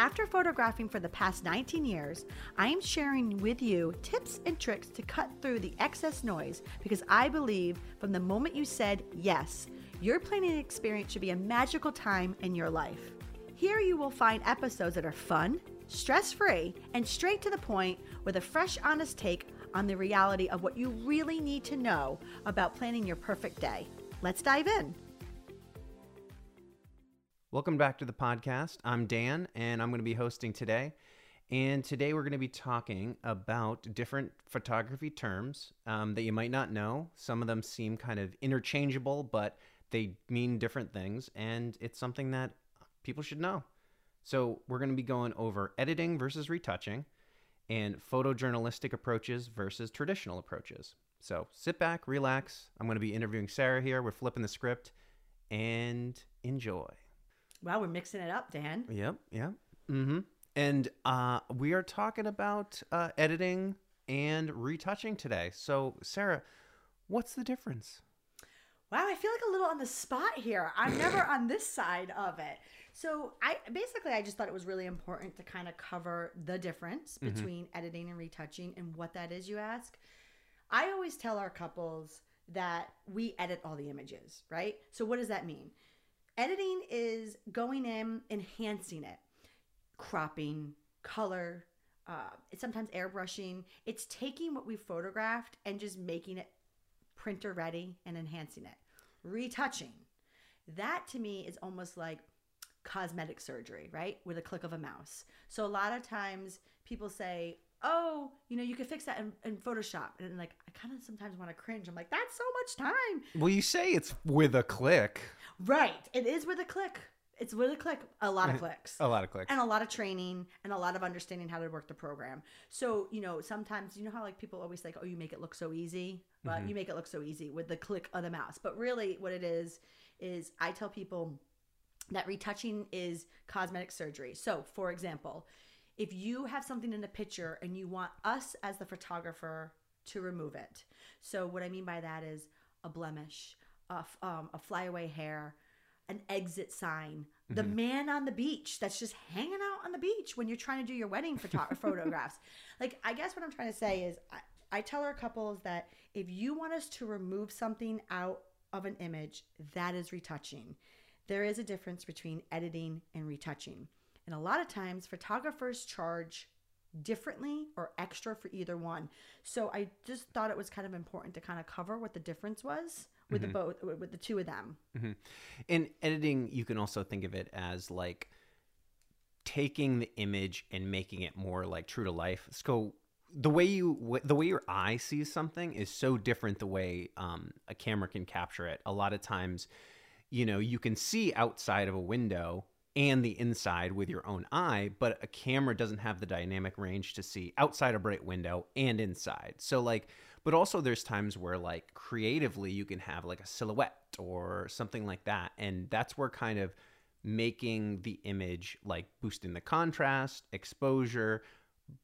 After photographing for the past 19 years, I am sharing with you tips and tricks to cut through the excess noise because I believe from the moment you said yes, your planning experience should be a magical time in your life. Here you will find episodes that are fun, stress free, and straight to the point with a fresh, honest take on the reality of what you really need to know about planning your perfect day. Let's dive in. Welcome back to the podcast. I'm Dan, and I'm going to be hosting today. And today we're going to be talking about different photography terms um, that you might not know. Some of them seem kind of interchangeable, but they mean different things, and it's something that people should know. So we're going to be going over editing versus retouching and photojournalistic approaches versus traditional approaches. So sit back, relax. I'm going to be interviewing Sarah here. We're flipping the script and enjoy. Wow, we're mixing it up, Dan. Yep, yep. Mm-hmm. And uh, we are talking about uh, editing and retouching today. So, Sarah, what's the difference? Wow, I feel like a little on the spot here. I'm never on this side of it. So I basically I just thought it was really important to kind of cover the difference Mm-hmm. between editing and retouching and what that is, you ask. I always tell our couples that we edit all the images, right? So what does that mean? Editing is going in, enhancing it, cropping, color, uh, it's sometimes airbrushing. It's taking what we photographed and just making it printer ready and enhancing it. Retouching. That to me is almost like cosmetic surgery, right? With a click of a mouse. So a lot of times people say, oh, you know, you can fix that in, in Photoshop. And like, I kind of sometimes want to cringe. I'm like, that's so much time. Well, you say it's with a click. Right. It is with a click. It's with a click. A lot of clicks. A lot of clicks. And a lot of training and a lot of understanding how to work the program. So, you know, sometimes, you know how like people always like, oh, you make it look so easy? But mm-hmm. you make it look so easy with the click of the mouse. But really, what it is, is I tell people that retouching is cosmetic surgery. So, for example, if you have something in a picture and you want us as the photographer to remove it. So, what I mean by that is a blemish, a, um, a flyaway hair, an exit sign, the man on the beach that's just hanging out on the beach when you're trying to do your wedding photo- photographs. Like, I guess what I'm trying to say is I, I tell our couples that if you want us to remove something out of an image, that is retouching. There is a difference between editing and retouching. And a lot of times, photographers charge differently or extra for either one. So I just thought it was kind of important to kind of cover what the difference was with the both with the two of them. In editing, you can also think of it as like taking the image and making it more like true to life. So the way you the way your eye sees something is so different the way um, a camera can capture it. A lot of times, you know, you can see outside of a window and the inside with your own eye, but a camera doesn't have the dynamic range to see outside a bright window and inside. So like but also there's times where like creatively you can have like a silhouette or something like that and that's where kind of making the image like boosting the contrast, exposure,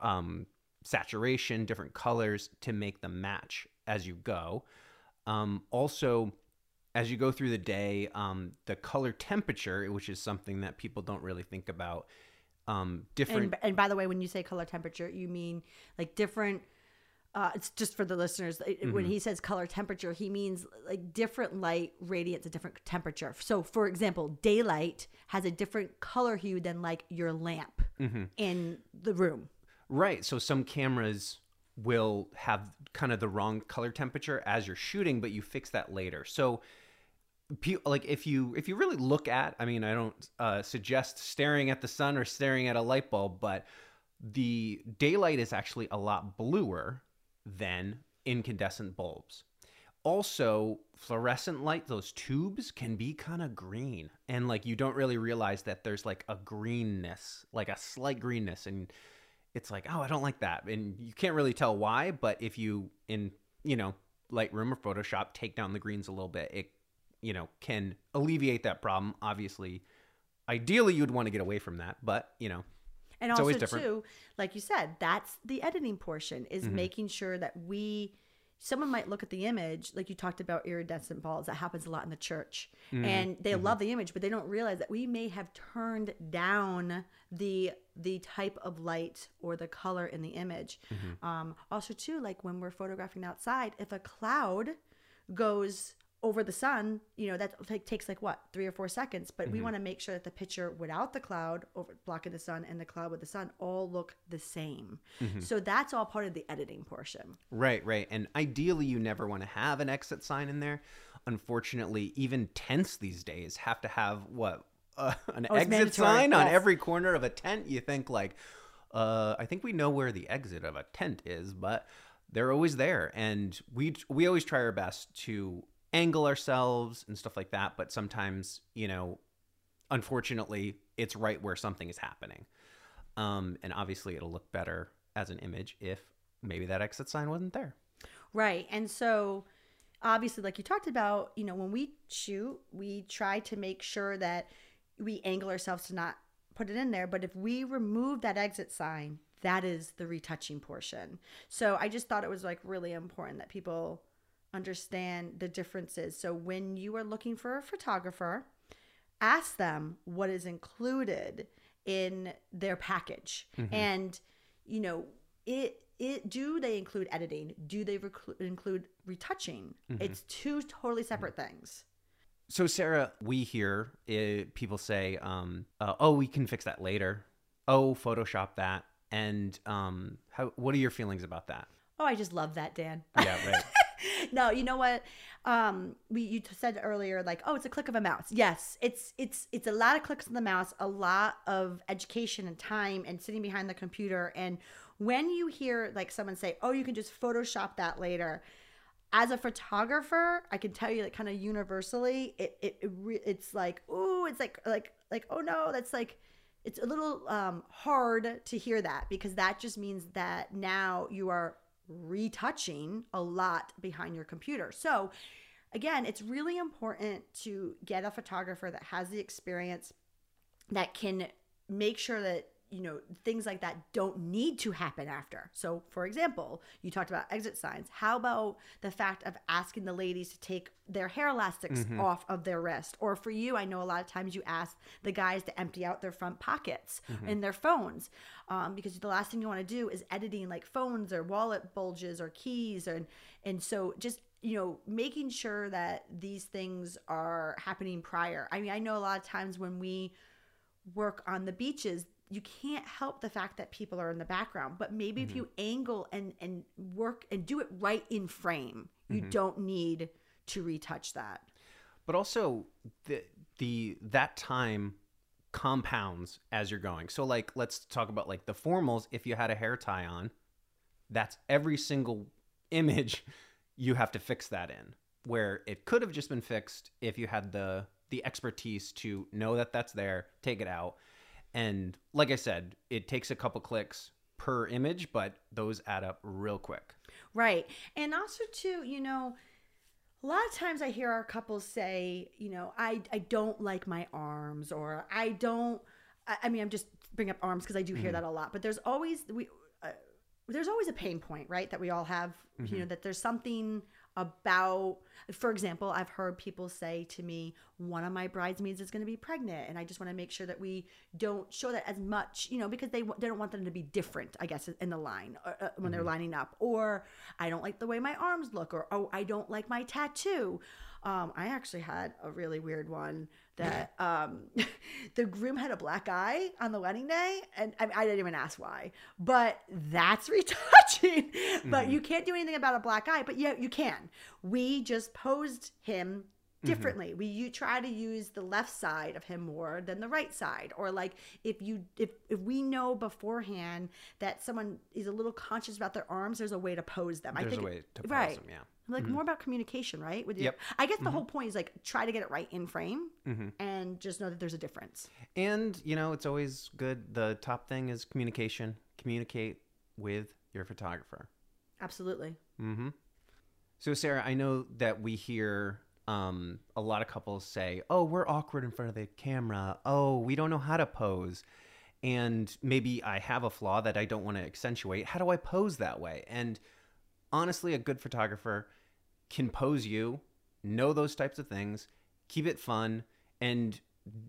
um saturation, different colors to make them match as you go. Um, also, as you go through the day, um, the color temperature, which is something that people don't really think about, um, different. And, and by the way, when you say color temperature, you mean like different. Uh, it's just for the listeners. it- When he says color temperature, he means like different light radiates a different temperature. So, for example, daylight has a different color hue than like your lamp in the room. Right. So some cameras will have kind of the wrong color temperature as you're shooting, but you fix that later. So like if you if you really look at, I mean, I don't uh, suggest staring at the sun or staring at a light bulb, but the daylight is actually a lot bluer than incandescent bulbs. Also, fluorescent light, those tubes can be kind of green. And like you don't really realize that there's like a greenness, like a slight greenness. And it's like, oh, I don't like that, and you can't really tell why. But if you in you know Lightroom or Photoshop take down the greens a little bit, it you know can alleviate that problem. Obviously, ideally you'd want to get away from that, but you know. And It's also always different. too, like you said, that's the editing portion is Mm-hmm. making sure that we someone might look at the image, like you talked about iridescent balls. That happens a lot in the church. Mm-hmm. And they love the image, but they don't realize that we may have turned down the the type of light or the color in the image. Mm-hmm. Um, also too, like when we're photographing outside, if a cloud goes over the sun, you know, that like, takes like what, three or four seconds. But Mm-hmm. we want to make sure that the picture without the cloud over blocking the sun and the cloud with the sun all look the same. Mm-hmm. So that's all part of the editing portion. Right, right. And ideally, you never want to have an exit sign in there. Unfortunately, even tents these days have to have what uh, an Oh, exit sign on every corner of a tent. You think like, uh, I think we know where the exit of a tent is, but they're always there, and we we always try our best to angle ourselves and stuff like that. But sometimes, you know, unfortunately, it's right where something is happening. Um, and obviously, it'll look better as an image if maybe that exit sign wasn't there. Right. And so obviously like you talked about, you know, when we shoot, we try to make sure that we angle ourselves to not put it in there, but if we remove that exit sign, that is the retouching portion. So I just thought it was like really important that people understand the differences. So when you are looking for a photographer, ask them what is included in their package and you know it it do they include editing do they include retouching it's two totally separate things So Sarah, we hear uh, people say, um, uh, "Oh, we can fix that later." Oh, Photoshop that. And um, how? What are your feelings about that? oh i just love that dan Yeah, right. no you know what? Um we you said earlier like oh it's a click of a mouse. Yes it's it's it's a lot of clicks of the mouse a lot of education and time and sitting behind the computer. And when you hear like someone say oh you can just photoshop that later as a photographer i can tell you that kind of universally it, it, it it's like ooh it's like like like oh no that's like it's a little um, hard to hear that because that just means that now you are retouching a lot behind your computer. So, again, it's really important to get a photographer that has the experience that can make sure that you know things like that don't need to happen after. So for example you talked about exit signs. How about the fact of asking the ladies to take their hair elastics off of their wrist? Or for you i know a lot of times you ask the guys to empty out their front pockets in their phones um, because the last thing you want to do is editing like phones or wallet bulges or keys and and so just you know making sure that these things are happening prior. I mean i know a lot of times when we work on the beaches you can't help the fact that people are in the background but maybe if mm-hmm. you angle and and work and do it right in frame you mm-hmm. don't need to retouch that but also the the that time compounds as you're going. So like let's talk about like the formals if you had a hair tie on, that's every single image you have to fix that in. Where it could have just been fixed if you had the the expertise to know that that's there, take it out. And like I said, it takes a couple clicks per image, but those add up real quick. Right. And also too, you know, a lot of times I hear our couples say, you know, I I don't like my arms or I don't I, I mean, I'm just bring up arms because I do hear that a lot, but there's always we uh, there's always a pain point, right? That we all have, you know, that there's something about for example, I've heard people say to me, one of my bridesmaids is going to be pregnant and I just want to make sure that we don't show that as much, you know, because they they don't want them to be different, I guess, in the line uh, uh, when they're lining up or I don't like the way my arms look or oh, I don't like my tattoo. Um, I actually had a really weird one that um, the groom had a black eye on the wedding day, and I, I didn't even ask why. But that's retouching. But you can't do anything about a black eye. But yeah, you can. We just posed him differently. We you try to use the left side of him more than the right side, or like if you if if we know beforehand that someone is a little conscious about their arms, there's a way to pose them. I think a way to pose right. them, yeah. Like more about communication, right? With your, Yep. I guess the whole point is like try to get it right in frame, and just know that there's a difference. And, you know, it's always good. The top thing is communication. communicate with your photographer. Absolutely. Mm-hmm. So, Sarah, I know that we hear um, a lot of couples say, "Oh, we're awkward in front of the camera. Oh, we don't know how to pose." And maybe I have a flaw that I don't want to accentuate. How do I pose that way? And honestly, a good photographer can pose you, know those types of things, keep it fun, and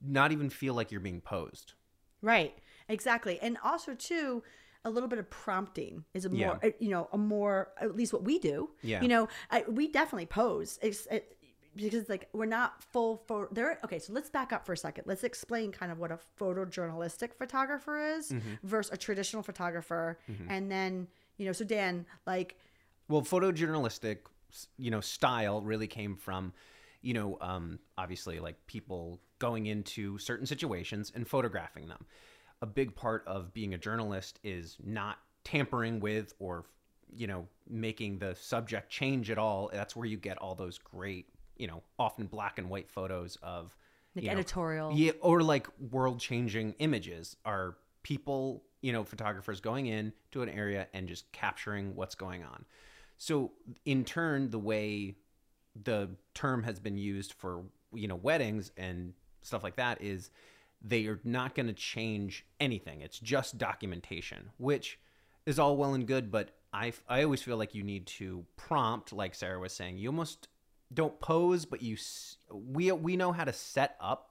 not even feel like you're being posed. Right. Exactly. And also too, a little bit of prompting is a more, Yeah. uh, you know, a more at least what we do. Yeah. You know, I, we definitely pose. It's, it, because it's like we're not full for there okay so let's back up for a second let's explain kind of what a photojournalistic photographer is Mm-hmm. versus a traditional photographer and then you know so dan like Well, photojournalistic, you know, style really came from, you know, um, obviously like people going into certain situations and photographing them. A big part of being a journalist is not tampering with or, you know, making the subject change at all. That's where you get all those great, you know, often black and white photos of like you know, editorial yeah, or like world changing images are people, you know, photographers going in to an area and just capturing what's going on. So in turn, the way the term has been used for, you know, weddings and stuff like that is they are not going to change anything. It's just documentation, which is all well and good, but I, I always feel like you need to prompt, like Sarah was saying, you almost don't pose, but you we we know how to set up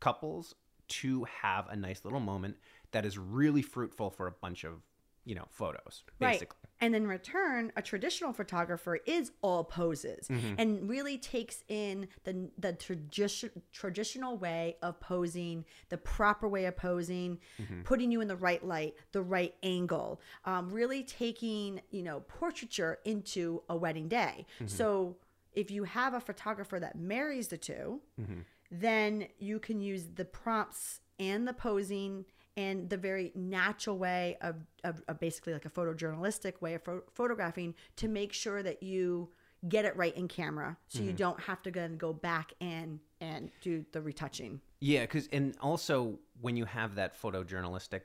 couples to have a nice little moment that is really fruitful for a bunch of you know photos basically Right. And in return, a traditional photographer is all poses Mm-hmm. and really takes in the the tradition traditional way of posing, the proper way of posing, Mm-hmm. putting you in the right light, the right angle, um, really taking you know portraiture into a wedding day. Mm-hmm. So if you have a photographer that marries the 2 Mm-hmm. then you can use the prompts and the posing and the very natural way of, of, of basically like a photojournalistic way of pho- photographing to make sure that you get it right in camera. So Mm-hmm. you don't have to then go back and and do the retouching. Yeah because and also when you have that photojournalistic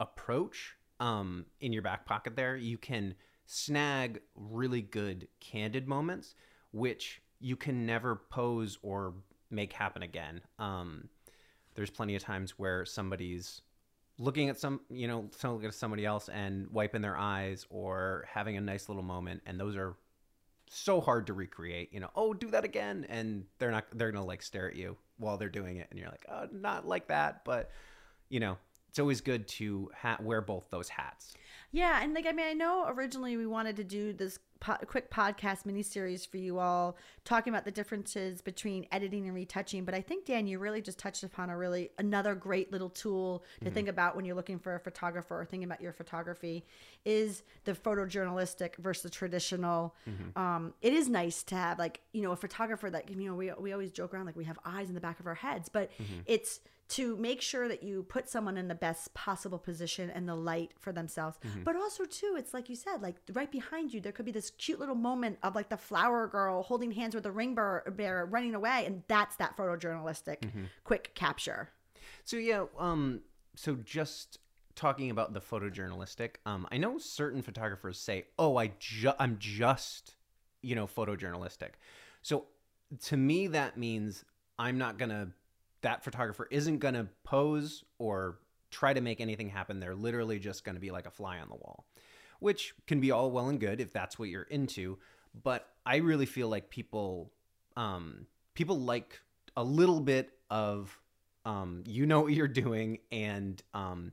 approach um in your back pocket there you can snag really good candid moments which you can never pose or make happen again. Um there's plenty of times where somebody's looking at some you know looking at somebody else and wiping their eyes or having a nice little moment and those are so hard to recreate you know oh do that again and they're not they're gonna like stare at you while they're doing it and you're like oh not like that but you know it's always good to ha- wear both those hats. Yeah, and like I mean, I know originally we wanted to do this po- quick podcast mini series for you all, talking about the differences between editing and retouching. But I think Dan, you really just touched upon a really another great little tool to mm-hmm. think about when you're looking for a photographer or thinking about your photography, is the photojournalistic versus the traditional. Mm-hmm. Um, it is nice to have like you know a photographer that you know we we always joke around like we have eyes in the back of our heads, but mm-hmm. it's to make sure that you put someone in the best possible position and the light for themselves. But also too, it's like you said, like right behind you, there could be this cute little moment of like the flower girl holding hands with the ring bear, bear running away, and that's that photojournalistic quick capture. So yeah, um, so just talking about the photojournalistic, um, I know certain photographers say, "Oh, I ju- I'm just, you know, photojournalistic." So to me, that means I'm not gonna. That photographer isn't gonna pose or try to make anything happen. They're literally just gonna be like a fly on the wall, which can be all well and good if that's what you're into. But I really feel like people, um, people like a little bit of um, you know what you're doing and um,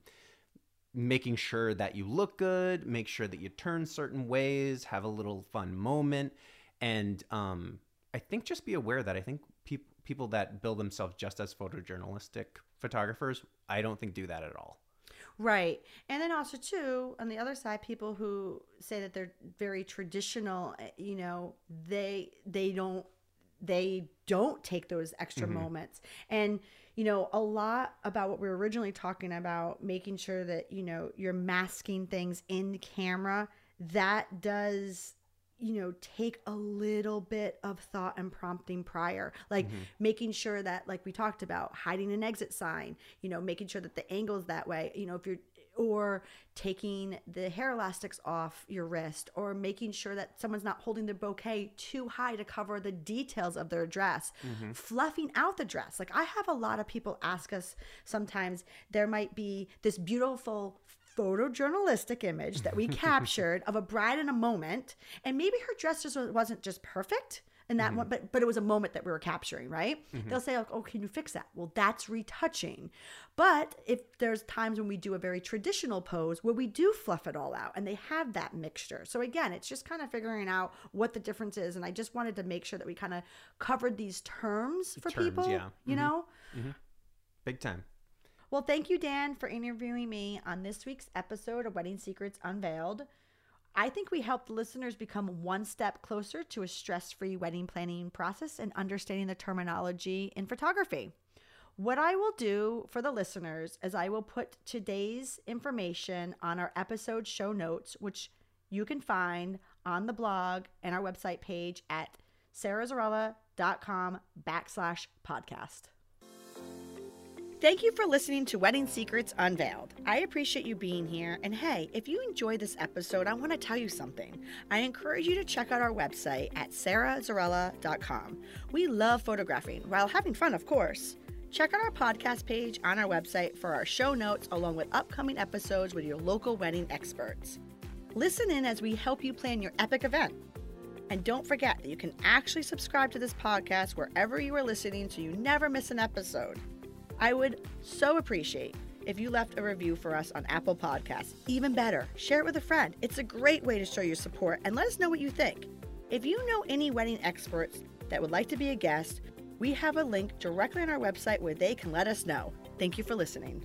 making sure that you look good, make sure that you turn certain ways, have a little fun moment, and um, I think just be aware that I think people people that build themselves just as photojournalistic photographers, I don't think do that at all. Right. And then also too, on the other side, people who say that they're very traditional, eh, you know, they they don't they don't take those extra moments. And you know, a lot about what we were originally talking about, making sure that, you know, you're masking things in camera, that does you know take a little bit of thought and prompting prior. Like mm-hmm. making sure that like we talked about hiding an exit sign you know making sure that the angles that way you know if you're or taking the hair elastics off your wrist or making sure that someone's not holding their bouquet too high to cover the details of their dress. Mm-hmm. Fluffing out the dress. Like i have a lot of people ask us sometimes there might be this beautiful photojournalistic image that we captured of a bride in a moment. And maybe her dress just wasn't just perfect in that one mm-hmm. but but it was a moment that we were capturing right? Mm-hmm. They'll say like, oh can you fix that? Well that's retouching. But if there's times when we do a very traditional pose where we do fluff it all out and they have that mixture. So again it's just kind of figuring out what the difference is and i just wanted to make sure that we kind of covered these terms for Terms, people yeah. you mm-hmm. know? Big time. Well, thank you, Dan, for interviewing me on this week's episode of Wedding Secrets Unveiled. I think we helped listeners become one step closer to a stress free wedding planning process and understanding the terminology in photography. What I will do for the listeners is I will put today's information on our episode show notes, which you can find on the blog and our website page at sarahzarella.com backslash podcast. Thank you for listening to Wedding Secrets Unveiled. I appreciate you being here. And hey, if you enjoyed this episode, I want to tell you something. I encourage you to check out our website at sarahzarella.com. We love photographing while having fun, of course. Check out our podcast page on our website for our show notes along with upcoming episodes with your local wedding experts. Listen in as we help you plan your epic event. And don't forget that you can actually subscribe to this podcast wherever you are listening so you never miss an episode. I would so appreciate if you left a review for us on Apple Podcasts. Even better, share it with a friend. It's a great way to show your support and let us know what you think. If you know any wedding experts that would like to be a guest, we have a link directly on our website where they can let us know. Thank you for listening.